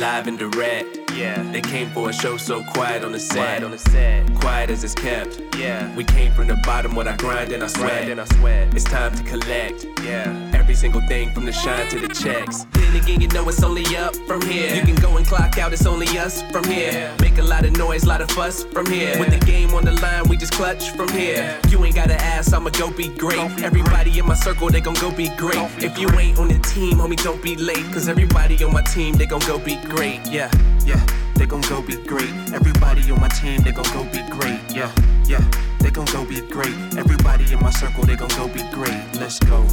live and direct. Yeah. They came for a show so quiet on the set. Quiet on the set. Quiet as it's kept. Yeah. We came from the bottom with our grind and our sweat. And our sweat. It's time to collect. Yeah. Every single thing from the shine to the checks. Then again, you know it's only up from here. You can go and clock out, it's only us from here. Make a lot of noise, a lot of fuss from here. With the game on the line, we just clutch from here. You ain't gotta ask, I'ma go be great. Everybody in my circle, they gon' go be great. If you ain't on the team, homie, don't be late. Cause everybody on my team, they gon' go be great. Yeah, yeah, they gon' go be great. Everybody on my team, they gon' go be great. Yeah, yeah, they gon' go be great. Everybody in my circle, they gon' go be great. Let's go.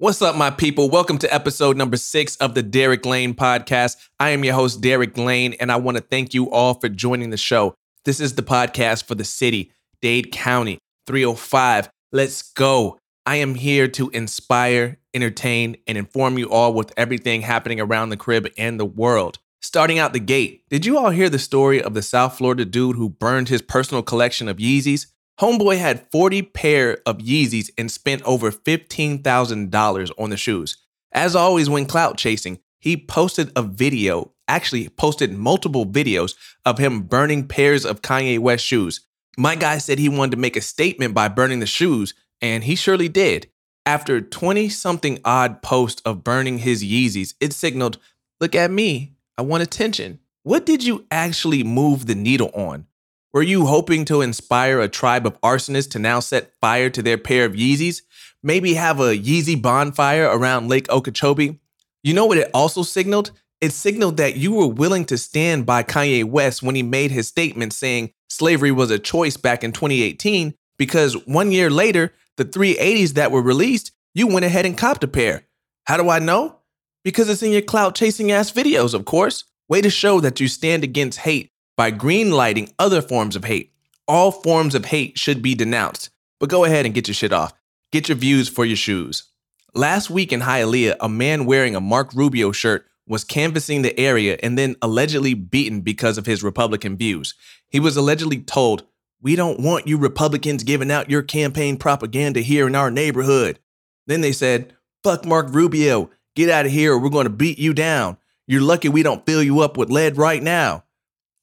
What's up, my people? Welcome to episode number six of the Derek Lane podcast. I am your host, Derek Lane, and I want to thank you all for joining the show. This is the podcast for the city, Dade County, 305. Let's go. I am here to inspire, entertain, and inform you all with everything happening around the crib and the world. Starting out the gate, did you all hear the story of the South Florida dude who burned his personal collection of Yeezys? Homeboy had 40 pair of Yeezys and spent over $15,000 on the shoes. As always, when clout chasing, he posted a video, actually posted multiple videos of him burning pairs of Kanye West shoes. My guy said he wanted to make a statement by burning the shoes, and he surely did. After 20 something odd posts of burning his Yeezys, it signaled, Look at me, I want attention. What did you actually move the needle on? Were you hoping to inspire a tribe of arsonists to now set fire to their pair of Yeezys? Maybe have a Yeezy bonfire around Lake Okeechobee? You know what it also signaled? It signaled that you were willing to stand by Kanye West when he made his statement saying slavery was a choice back in 2018, because one year later, the 380s that were released, you went ahead and copped a pair. How do I know? Because it's in your clout chasing ass videos, of course. Way to show that you stand against hate by greenlighting other forms of hate. All forms of hate should be denounced. But go ahead and get your shit off. Get your views for your shoes. Last week in Hialeah, a man wearing a Marco Rubio shirt was canvassing the area and then allegedly beaten because of his Republican views. He was allegedly told, We don't want you Republicans giving out your campaign propaganda here in our neighborhood. Then they said, Fuck Marco Rubio, get out of here or we're going to beat you down. You're lucky we don't fill you up with lead right now.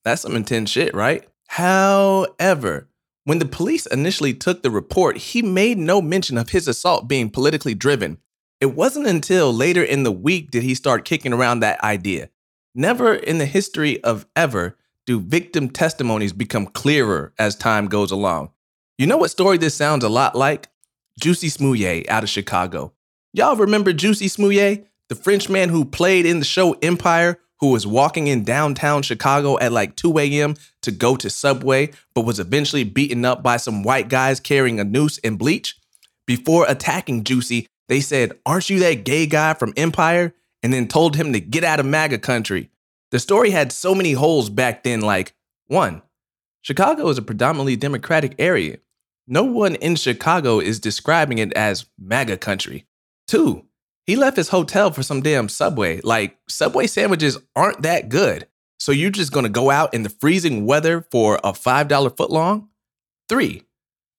That's some intense shit, right? However, when the police initially took the report, he made no mention of his assault being politically driven. It wasn't until later in the week did he start kicking around that idea. Never in the history of ever do victim testimonies become clearer as time goes along. You know what story this sounds a lot like? Jussie Smollett out of Chicago. Y'all remember Jussie Smollett, the French man who played in the show Empire, who was walking in downtown Chicago at like 2 a.m. to go to Subway, but was eventually beaten up by some white guys carrying a noose and bleach? Before attacking Jussie, they said, Aren't you that gay guy from Empire? And then told him to get out of MAGA country. The story had so many holes back then, like, one, Chicago is a predominantly Democratic area. No one in Chicago is describing it as MAGA country. Two, he left his hotel for some damn Subway. Like, Subway sandwiches aren't that good. So you're just gonna go out in the freezing weather for a $5 footlong? Three,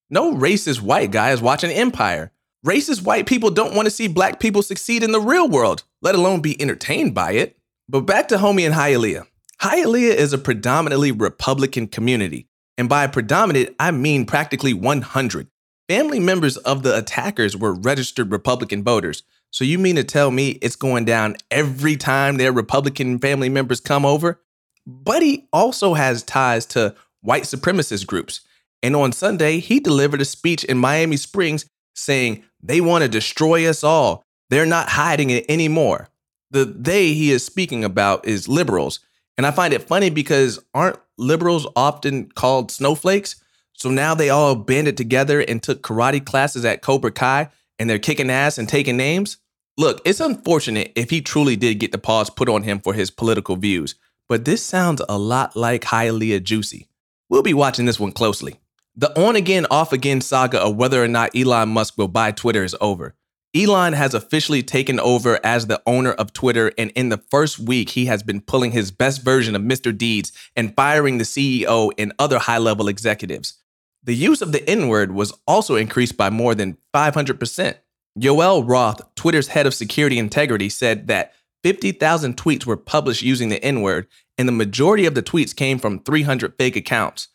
no racist white guy is watching Empire. Racist white people don't wanna see black people succeed in the real world, let alone be entertained by it. But back to homie in Hialeah. Hialeah is a predominantly Republican community. And by predominant, I mean practically 100. Family members of the attackers were registered Republican voters. So you mean to tell me it's going down every time their Republican family members come over? Buddy also has ties to white supremacist groups. And on Sunday, he delivered a speech in Miami Springs saying they want to destroy us all. They're not hiding it anymore. The they he is speaking about is liberals. And I find it funny because aren't liberals often called snowflakes? So now they all banded together and took karate classes at Cobra Kai and they're kicking ass and taking names? Look, it's unfortunate if he truly did get the pause put on him for his political views, but this sounds a lot like Hialeah Juicy. We'll be watching this one closely. The on again, off again saga of whether or not Elon Musk will buy Twitter is over. Elon has officially taken over as the owner of Twitter, and in the first week, he has been pulling his best version of Mr. Deeds and firing the CEO and other high level executives. The use of the N word was also increased by more than 500%. Yoel Roth, Twitter's head of security integrity, said that 50,000 tweets were published using the N word, and the majority of the tweets came from 300 fake accounts.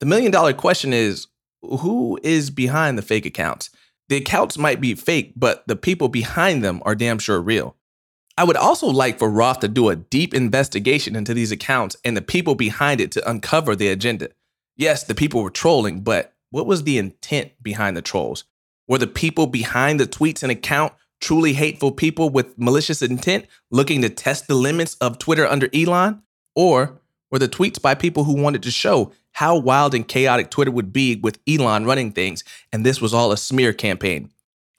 The million dollar question is who is behind the fake accounts? The accounts might be fake, but the people behind them are damn sure real. I would also like for Roth to do a deep investigation into these accounts and the people behind it to uncover the agenda. Yes, the people were trolling, but what was the intent behind the trolls? Were the people behind the tweets and account truly hateful people with malicious intent looking to test the limits of Twitter under Elon? Or were the tweets by people who wanted to show how wild and chaotic Twitter would be with Elon running things, and this was all a smear campaign.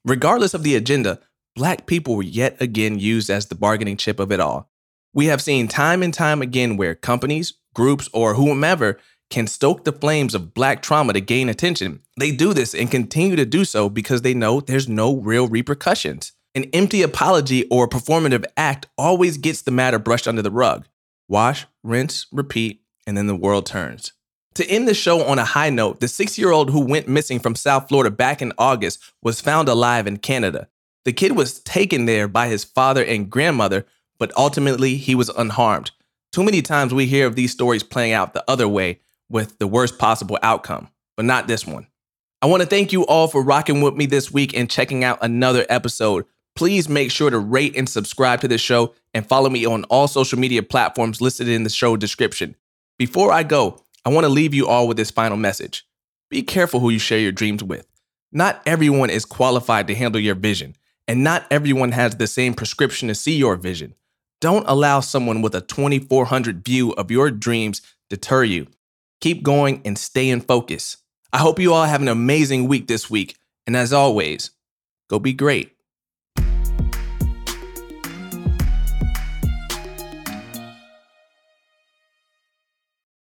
Regardless of the agenda, black people were yet again used as the bargaining chip of it all. We have seen time and time again where companies, groups, or whomever can stoke the flames of black trauma to gain attention. They do this and continue to do so because they know there's no real repercussions. An empty apology or performative act always gets the matter brushed under the rug. Wash, rinse, repeat, and then the world turns. To end the show on a high note, the six year old who went missing from South Florida back in August was found alive in Canada. The kid was taken there by his father and grandmother, but ultimately he was unharmed. Too many times we hear of these stories playing out the other way with the worst possible outcome, but not this one. I want to thank you all for rocking with me this week and checking out another episode. Please make sure to rate and subscribe to the show and follow me on all social media platforms listed in the show description. Before I go, I want to leave you all with this final message. Be careful who you share your dreams with. Not everyone is qualified to handle your vision, and not everyone has the same prescription to see your vision. Don't allow someone with a 2400 view of your dreams deter you. Keep going and stay in focus. I hope you all have an amazing week this week. And as always, go be great.